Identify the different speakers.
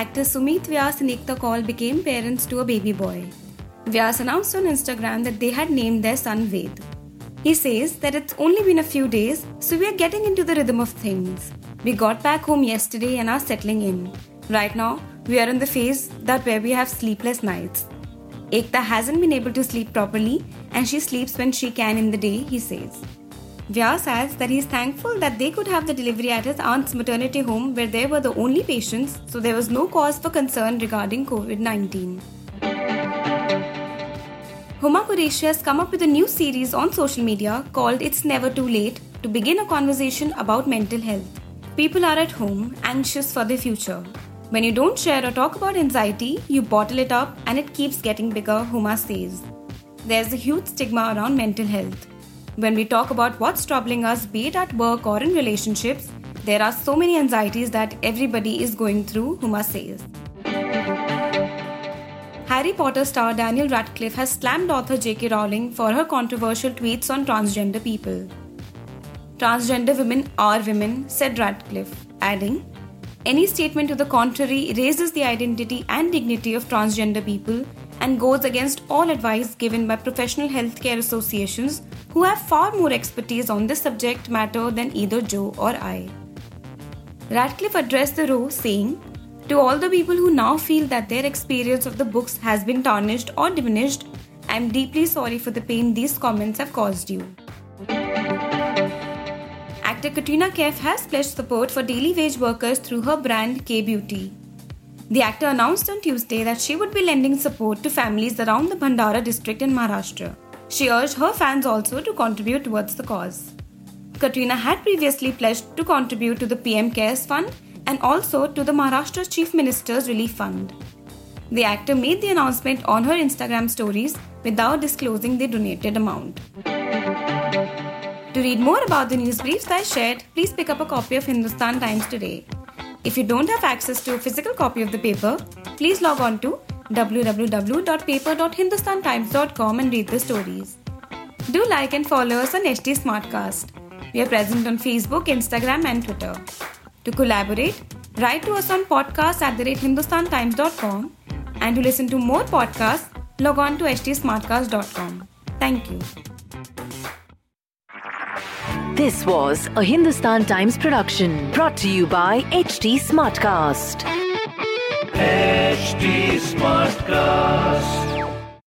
Speaker 1: actors Sumit Vyas and Ekta Kaul became parents to a baby boy. Vyas announced on Instagram that they had named their son Ved. He says that it's only been a few days, so we are getting into the rhythm of things. We got back home yesterday and are settling in. Right now, we are in the phase that where we have sleepless nights. Ekta hasn't been able to sleep properly and she sleeps when she can in the day, he says. Vyas adds that he is thankful that they could have the delivery at his aunt's maternity home where they were the only patients, so there was no cause for concern regarding COVID 19. Huma Qureshi has come up with a new series on social media called It's Never Too Late to begin a conversation about mental health. People are at home, anxious for their future. When you don't share or talk about anxiety, you bottle it up and it keeps getting bigger, Huma says. There's a huge stigma around mental health. When we talk about what's troubling us, be it at work or in relationships, there are so many anxieties that everybody is going through, Huma says. Harry Potter star Daniel Radcliffe has slammed author J.K. Rowling for her controversial tweets on transgender people. Transgender women are women, said Radcliffe, adding, Any statement to the contrary erases the identity and dignity of transgender people and goes against all advice given by professional healthcare associations who have far more expertise on this subject matter than either Jo or I. Radcliffe addressed the row saying, To all the people who now feel that their experience of the books has been tarnished or diminished, I am deeply sorry for the pain these comments have caused you. Actor Katrina Kaif has pledged support for daily wage workers through her brand Kay Beauty. The actor announced on Tuesday that she would be lending support to families around the Bhandara district in Maharashtra. She urged her fans also to contribute towards the cause. Katrina had previously pledged to contribute to the PM Cares Fund and also to the Maharashtra Chief Minister's Relief Fund. The actor made the announcement on her Instagram stories without disclosing the donated amount. To read more about the news briefs I shared, please pick up a copy of Hindustan Times today. If you don't have access to a physical copy of the paper, please log on to www.paper.hindustantimes.com and read the stories. Do like and follow us on HT Smartcast. We are present on Facebook, Instagram, and Twitter. To collaborate, write to us on podcast at the rate hindustantimes.com and to listen to more podcasts, log on to htsmartcast.com. Thank you.
Speaker 2: This was a Hindustan Times production brought to you by HT Smartcast.
Speaker 3: HT Smartcast.